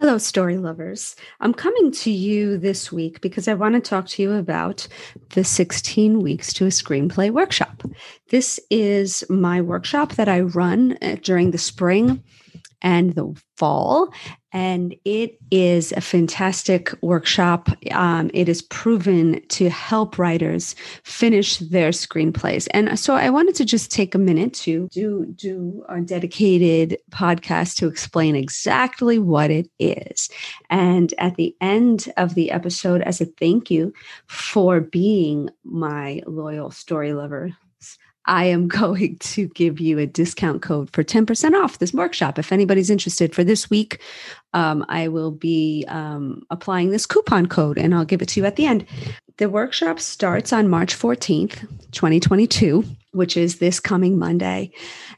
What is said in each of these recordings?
Hello, story lovers. I'm coming to you this week because I want to talk to you about the 16 Weeks to a Screenplay workshop. This is my workshop that I run uh, during the spring and the fall. And it is a fantastic workshop. Um, it is proven to help writers finish their screenplays. And so I wanted to just take a minute to do, do a dedicated podcast to explain exactly what it is. And at the end of the episode, as a thank you for being my loyal story lover I am going to give you a discount code for 10% off this workshop. If anybody's interested for this week, um, I will be um, applying this coupon code and I'll give it to you at the end. The workshop starts on March 14th, 2022, which is this coming Monday.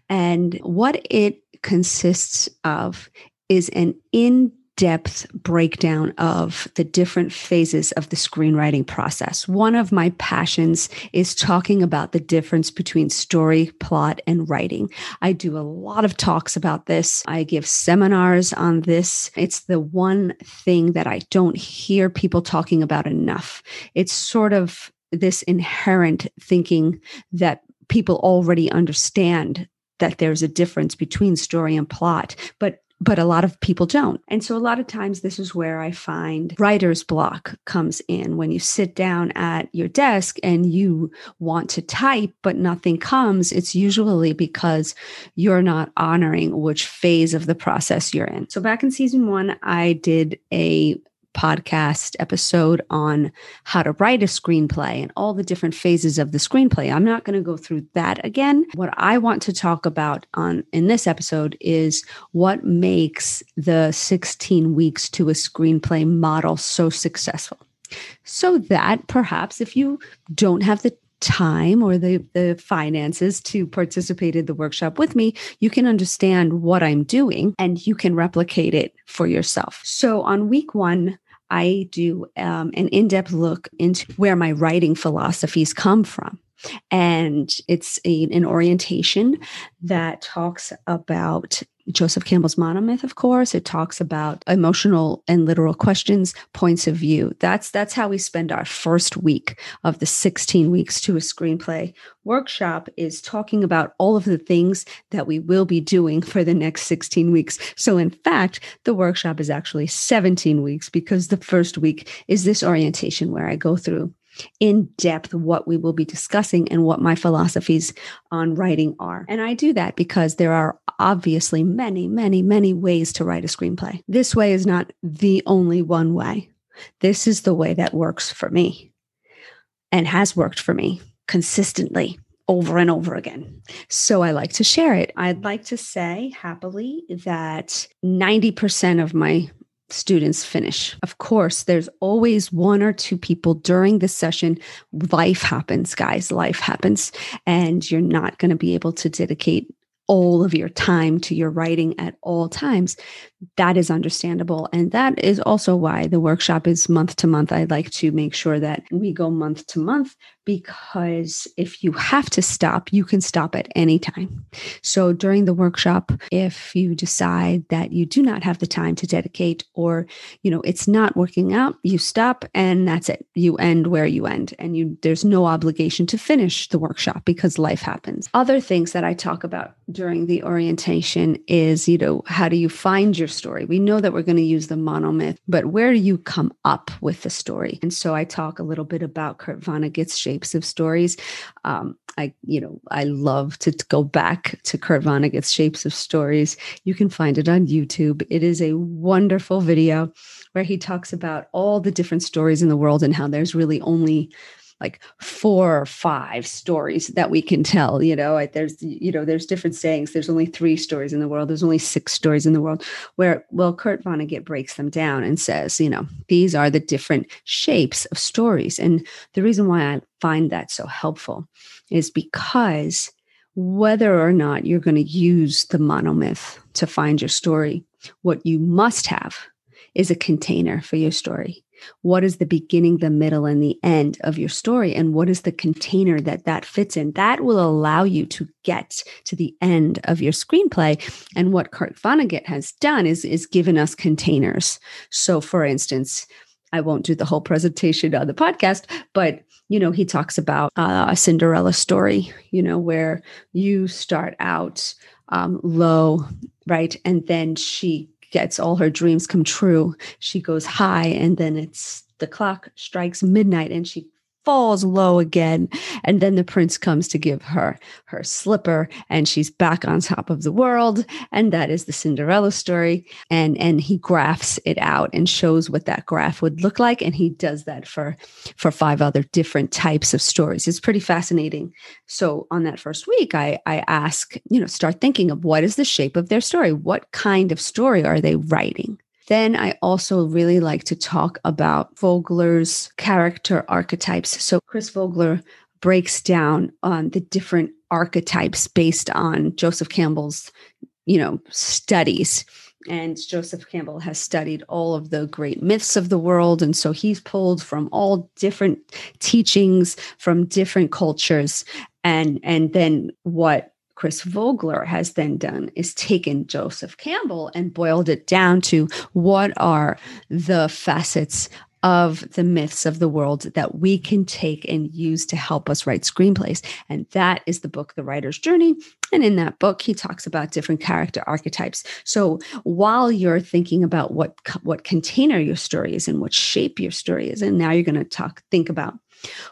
And what it consists of is an in depth breakdown of the different phases of the screenwriting process. One of my passions is talking about the difference between story, plot, and writing. I do a lot of talks about this. I give seminars on this. It's the one thing that I don't hear people talking about enough. It's sort of this inherent thinking that people already understand that there's a difference between story and plot, but but a lot of people don't. And so a lot of times this is where I find writer's block comes in when you sit down at your desk and you want to type, but nothing comes. It's usually because you're not honoring which phase of the process you're in. So back in season one, I did a podcast episode on how to write a screenplay and all the different phases of the screenplay. I'm not going to go through that again. What I want to talk about on in this episode is what makes the 16 weeks to a screenplay model so successful. So that perhaps if you don't have the time or the, the finances to participate in the workshop with me, you can understand what I'm doing and you can replicate it for yourself. So on week one, I do um, an in depth look into where my writing philosophies come from. And it's a, an orientation that talks about Joseph Campbell's monomyth, of course. It talks about emotional and literal questions, points of view. That's that's how we spend our first week of the 16 weeks to a screenplay workshop is talking about all of the things that we will be doing for the next 16 weeks. So in fact, the workshop is actually 17 weeks because the first week is this orientation where I go through in depth what we will be discussing and what my philosophies on writing are. And I do that because there are obviously many, many, many ways to write a screenplay. This way is not the only one way. This is the way that works for me and has worked for me consistently over and over again. So I like to share it. I'd like to say happily that 90% of my students finish. Of course, there's always one or two people during the session. Life happens, guys, life happens. And you're not going to be able to dedicate all of your time to your writing at all times that is understandable. And that is also why the workshop is month to month. I'd like to make sure that we go month to month because if you have to stop, you can stop at any time. So during the workshop, if you decide that you do not have the time to dedicate or, you know, it's not working out, you stop and that's it. You end where you end and you there's no obligation to finish the workshop because life happens. Other things that I talk about during the orientation is, you know, how do you find your story. We know that we're going to use the monomyth, but where do you come up with the story? And so I talk a little bit about Kurt Vonnegut's shapes of stories. Um, I, you know, I love to go back to Kurt Vonnegut's shapes of stories. You can find it on YouTube. It is a wonderful video where he talks about all the different stories in the world and how there's really only like four or five stories that we can tell you know there's you know there's different sayings. There's only three stories in the world. There's only six stories in the world where well kurt vonnegut breaks them down and says you know these are the different shapes of stories. And the reason why i find that so helpful is because whether or not you're going to use the monomyth to find your story what you must have is a container for your story? What is the beginning, the middle, and the end of your story? And what is the container that that fits in? That will allow you to get to the end of your screenplay. And what Kurt Vonnegut has done is, is given us containers. So, for instance, I won't do the whole presentation on the podcast, but you know, he talks about uh, a Cinderella story, you know, where you start out um, low, right? And then she gets all her dreams come true. She goes high, and then it's the clock strikes midnight, and she falls low again. And then the prince comes to give her her slipper and she's back on top of the world. And that is the cinderella story. And and he graphs it out and shows what that graph would look like. And he does that for for five other different types of stories. It's pretty fascinating. So on that first week i i ask you know start thinking of what is the shape of their story? What kind of story are they writing then I also really like to talk about Vogler's character archetypes. So Chris Vogler breaks down on the different archetypes based on Joseph Campbell's, you know, studies. And Joseph Campbell has studied all of the great myths of the world. And so he's pulled from all different teachings from different cultures. And, and then what Chris Vogler has then done is taken Joseph Campbell and boiled it down to what are the facets of the myths of the world that we can take and use to help us write screenplays. And that is the book, The Writer's Journey. And in that book, he talks about different character archetypes. So while you're thinking about what, what container your story is and what shape your story is, and now you're going to talk, think about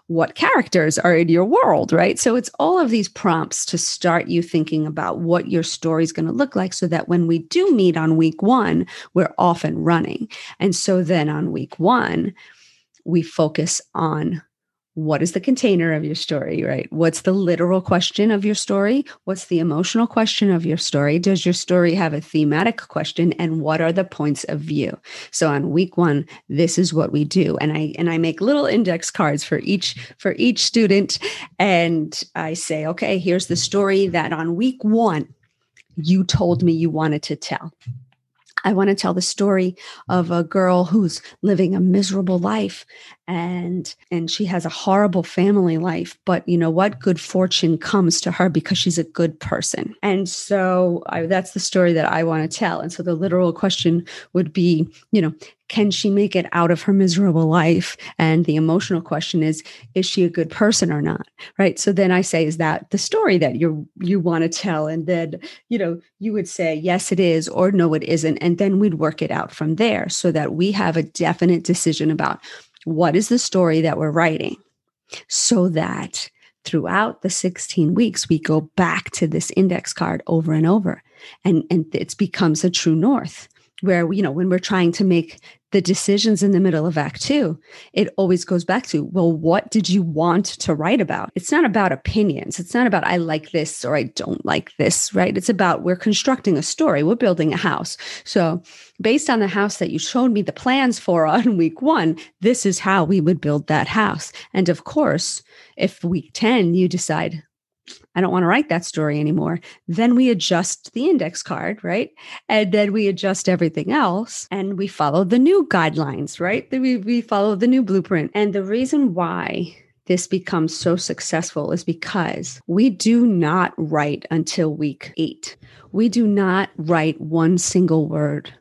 what characters are in your world, right? So it's all of these prompts to start you thinking about what your story is going to look like so that when we do meet on week one, we're off and running. And so then on week one, we focus on what is the container of your story, right? What's the literal question of your story? What's the emotional question of your story? Does your story have a thematic question? And what are the points of view? So on week one, this is what we do. And I and I make little index cards for each for each student. And I say, okay, here's the story that on week one you told me you wanted to tell. I want to tell the story of a girl who's living a miserable life and and she has a horrible family life but you know what? Good fortune comes to her because she's a good person. And so I, that's the story that i want to tell. And so the literal question would be you know can she make it out of her miserable life? And the emotional question is is she a good person or not right? So then i say is that the story that you you want to tell? And then you know you would say yes it is or no it isn't. And then we'd work it out from there so that we have a definite decision about what is the story that we're writing? So that throughout the 16 weeks we go back to this index card over and over. And and it becomes a true north where you know when we're trying to make the decisions in the middle of act 2 it always goes back to well what did you want to write about? It's not about opinions. It's not about i like this or i don't like this right? It's about we're constructing a story. We're building a house. So based on the house that you showed me the plans for on week 1 this is how we would build that house. And of course if week 10 you decide I don't want to write that story anymore. Then we adjust the index card, right? And then we adjust everything else and we follow the new guidelines, right? We, we follow the new blueprint. And the reason why this becomes so successful is because we do not write until week eight. We do not write one single word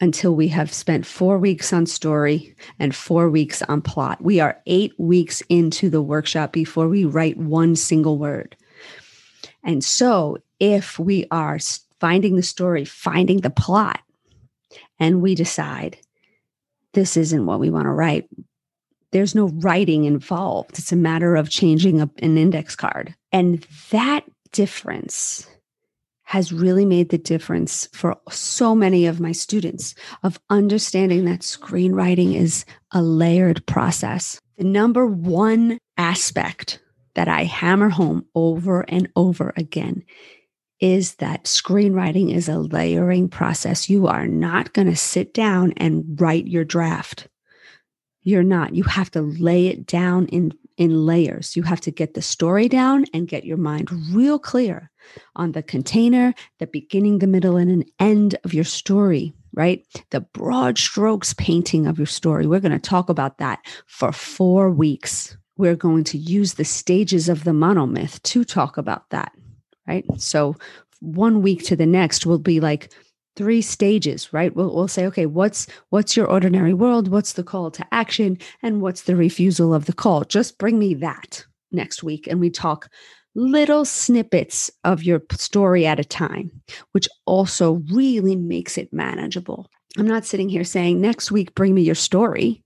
until we have spent four weeks on story and four weeks on plot. We are eight weeks into the workshop before we write one single word. And so, if we are finding the story, finding the plot, and we decide this isn't what we want to write, there's no writing involved. It's a matter of changing an index card. And that difference has really made the difference for so many of my students of understanding that screenwriting is a layered process. The number one aspect that I hammer home over and over again is that screenwriting is a layering process. You are not going to sit down and write your draft. You're not. You have to lay it down in in layers. You have to get the story down and get your mind real clear on the container, the beginning, the middle, and an end of your story. right? The broad strokes painting of your story. We're going to talk about that for four weeks. We're going to use the stages of the monomyth to talk about that, right? So, one week to the next will be like three stages right? We'll, we'll say okay what's what's your ordinary world? What's the call to action? And what's the refusal of the call? Just bring me that next week. And we talk little snippets of your story at a time which also really makes it manageable. I'm not sitting here saying next week bring me your story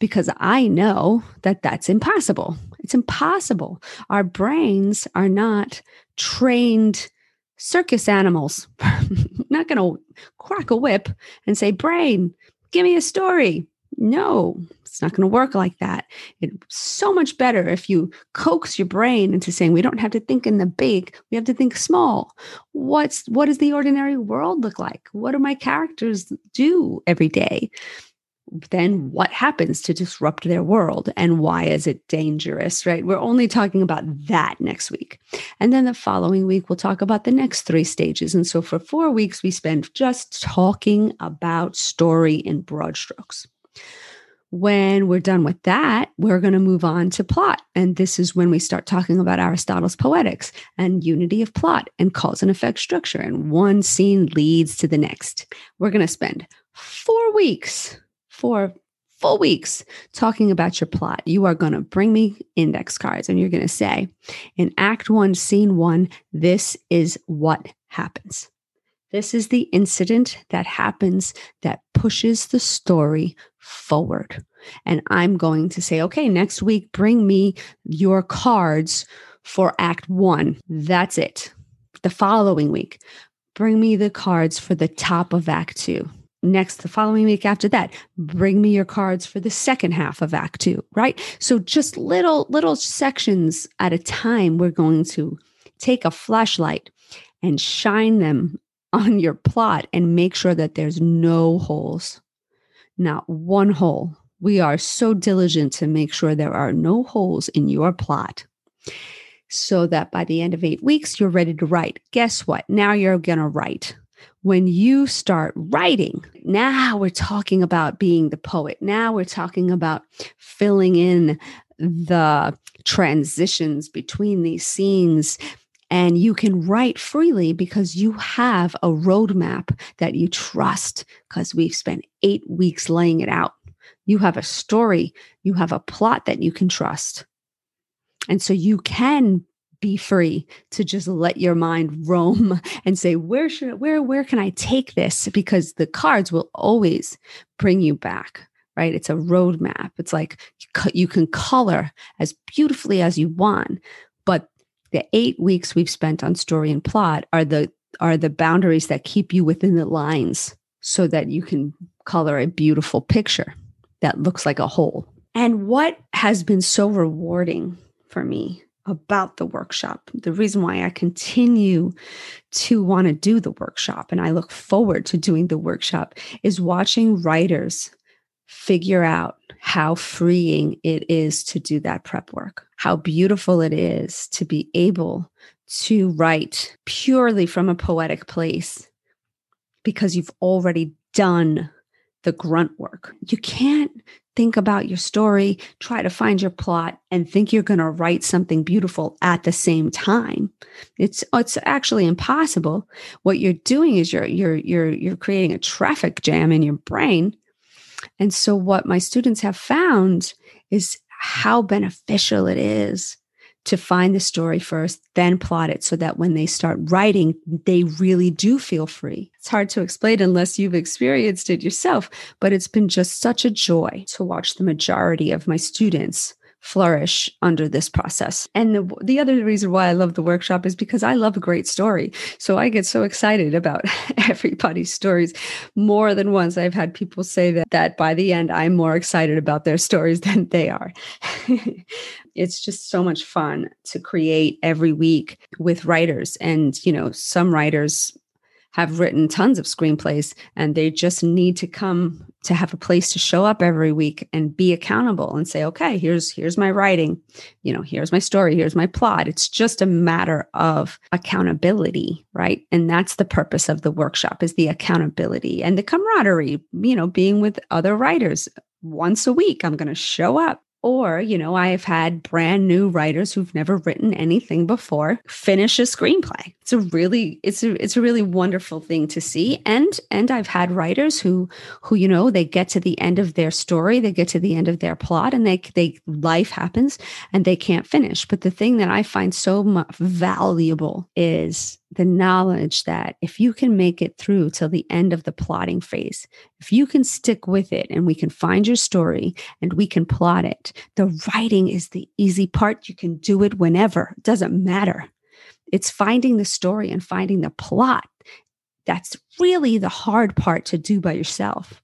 because i know that that's impossible. It's impossible. Our brains are not trained circus animals. not going to crack a whip and say, Brain, give me a story. No, it's not going to work like that. It's so much better if you coax your brain into saying we don't have to think in the big, we have to think small. What's what does the ordinary world look like? What do my characters do every day? Then what happens to disrupt their world and why is it dangerous, right? We're only talking about that next week. And then the following week, we'll talk about the next three stages. And so for four weeks, we spend just talking about story in broad strokes. When we're done with that, we're going to move on to plot. And this is when we start talking about Aristotle's poetics and unity of plot and cause and effect structure. And one scene leads to the next. We're going to spend four weeks for full weeks talking about your plot. You are going to bring me index cards and you're going to say, in Act One, Scene One, this is what happens. This is the incident that happens that pushes the story forward. And I'm going to say, okay, next week, bring me your cards for Act One. That's it. The following week, bring me the cards for the top of Act Two next the following week after that bring me your cards for the second half of act 2 right? So just little little sections at a time we're going to take a flashlight and shine them on your plot and make sure that there's no holes. Not one hole. We are so diligent to make sure there are no holes in your plot so that by the end of 8 weeks you're ready to write. Guess what? Now you're going to write when you start writing, now we're talking about being the poet. Now we're talking about filling in the transitions between these scenes. And you can write freely because you have a roadmap that you trust because we've spent eight weeks laying it out. You have a story, you have a plot that you can trust. And so you can be free to just let your mind roam and say where should where where can i take this? Because the cards will always bring you back right? It's a roadmap. It's like you can color as beautifully as you want but the eight weeks we've spent on story and plot are the are the boundaries that keep you within the lines so that you can color a beautiful picture that looks like a whole. And what has been so rewarding for me about the workshop. The reason why I continue to want to do the workshop and I look forward to doing the workshop is watching writers figure out how freeing it is to do that prep work, how beautiful it is to be able to write purely from a poetic place because you've already done the grunt work. You can't think about your story, try to find your plot, and think you're going to write something beautiful at the same time. It's it's actually impossible. What you're doing is you're you're you're you're creating a traffic jam in your brain. And so what my students have found is how beneficial it is to find the story first, then plot it so that when they start writing, they really do feel free. It's hard to explain unless you've experienced it yourself, but it's been just such a joy to watch the majority of my students flourish under this process. And the, the other reason why I love the workshop is because I love a great story. So I get so excited about everybody's stories more than once. I've had people say that, that by the end, I'm more excited about their stories than they are. it's just so much fun to create every week with writers. And, you know, some writers have written tons of screenplays and they just need to come to have a place to show up every week and be accountable and say okay here's here's my writing you know here's my story here's my plot it's just a matter of accountability right and that's the purpose of the workshop is the accountability and the camaraderie you know being with other writers once a week i'm going to show up or, you know, I've had brand new writers who've never written anything before finish a screenplay. It's a really it's a it's a really wonderful thing to see. And and I've had writers who who you know, they get to the end of their story, they get to the end of their plot and they they life happens and they can't finish. But the thing that I find so valuable is the knowledge that if you can make it through till the end of the plotting phase, if you can stick with it and we can find your story and we can plot it, the writing is the easy part. You can do it whenever, it doesn't matter. It's finding the story and finding the plot. That's really the hard part to do by yourself.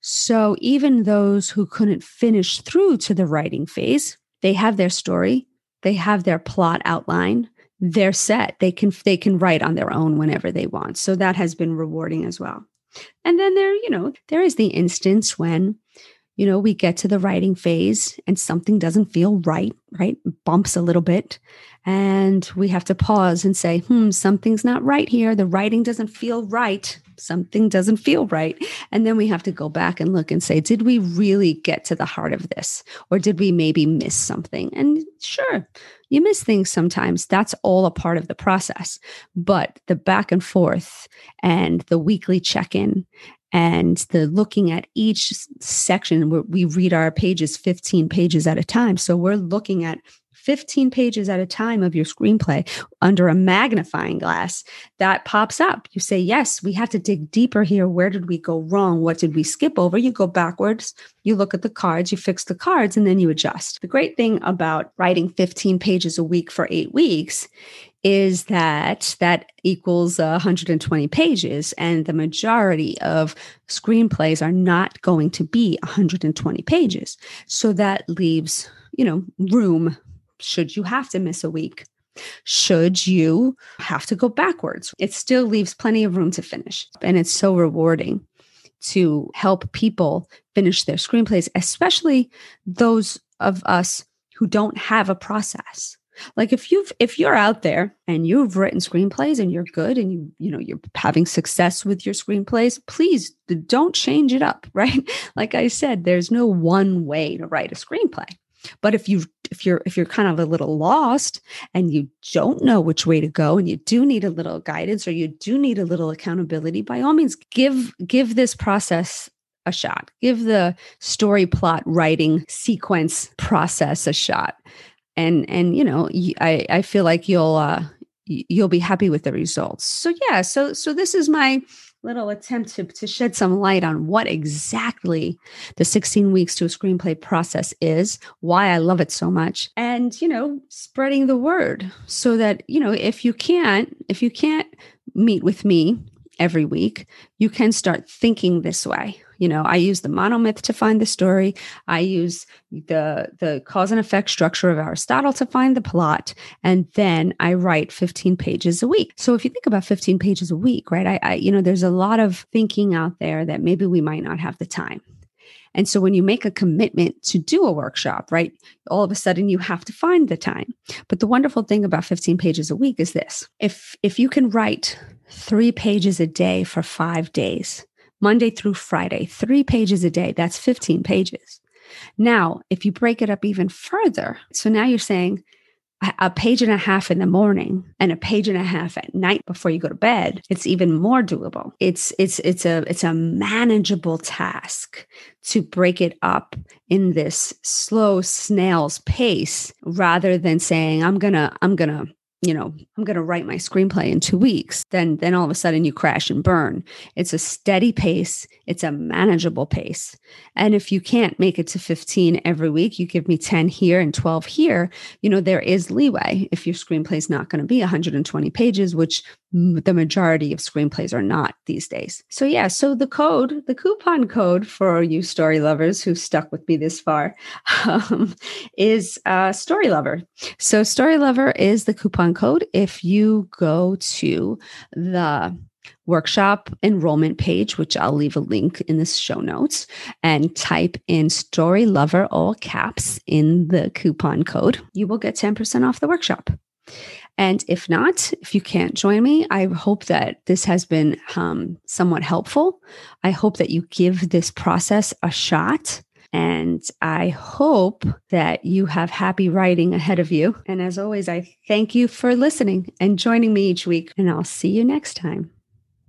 So even those who couldn't finish through to the writing phase, they have their story, they have their plot outline, they're set. They can they can write on their own whenever they want. So that has been rewarding as well. And then there you know there is the instance when you know we get to the writing phase and something doesn't feel right right bumps a little bit and we have to pause and say hmm something's not right here the writing doesn't feel right something doesn't feel right. And then we have to go back and look and say, did we really get to the heart of this? Or did we maybe miss something? And sure, you miss things sometimes. That's all a part of the process. But the back and forth and the weekly check in and the looking at each section we read our pages 15 pages at a time so we're looking at 15 pages at a time of your screenplay under a magnifying glass, that pops up. You say, Yes, we have to dig deeper here. Where did we go wrong? What did we skip over? You go backwards, you look at the cards, you fix the cards, and then you adjust. The great thing about writing 15 pages a week for eight weeks is that that equals 120 pages and the majority of screenplays are not going to be 120 pages so that leaves you know room should you have to miss a week? Should you have to go backwards? It still leaves plenty of room to finish. And it's so rewarding to help people finish their screenplays, especially those of us who don't have a process. Like if you've if you're out there and you've written screenplays and you're good and you you know you're having success with your screenplays, please don't change it up, right? Like I said, there's no one way to write a screenplay. But if you if you're if you're kind of a little lost and you don't know which way to go and you do need a little guidance or you do need a little accountability, by all means give give this process a shot. Give the story plot writing sequence process a shot. And and you know, I I feel like you'll uh you'll be happy with the results. So yeah, so so this is my little attempt to, to shed some light on what exactly the 16 weeks to a screenplay process is, why I love it so much, and you know, spreading the word so that, you know, if you can't, if you can't meet with me every week, you can start thinking this way. You know, I use the monomyth to find the story. I use the the cause and effect structure of Aristotle to find the plot, and then I write 15 pages a week. So if you think about 15 pages a week, right? I, I you know, there's a lot of thinking out there that maybe we might not have the time. And so when you make a commitment to do a workshop, right, all of a sudden you have to find the time. But the wonderful thing about 15 pages a week is this. If if you can write 3 pages a day for 5 days, Monday through Friday, 3 pages a day, that's 15 pages. Now, if you break it up even further, so now you're saying a page and a half in the morning and a page and a half at night before you go to bed it's even more doable it's it's it's a it's a manageable task to break it up in this slow snail's pace rather than saying i'm gonna i'm gonna you know, I'm going to write my screenplay in 2 weeks, then then all of a sudden you crash and burn. It's a steady pace, it's a manageable pace. And if you can't make it to 15 every week, you give me 10 here and 12 here, you know, there is leeway if your screenplay is not going to be 120 pages, which the majority of screenplays are not these days. So yeah, so the code, the coupon code for you story lovers who stuck with me this far, um, is uh, Story Lover. So Story Lover is the coupon code. If you go to the workshop enrollment page, which I'll leave a link in the show notes, and type in Story Lover all caps in the coupon code, you will get 10% off the workshop. And if not, if you can't join me, I hope that this has been um, somewhat helpful. I hope that you give this process a shot. And I hope that you have happy writing ahead of you. And as always, I thank you for listening and joining me each week. And I'll see you next time.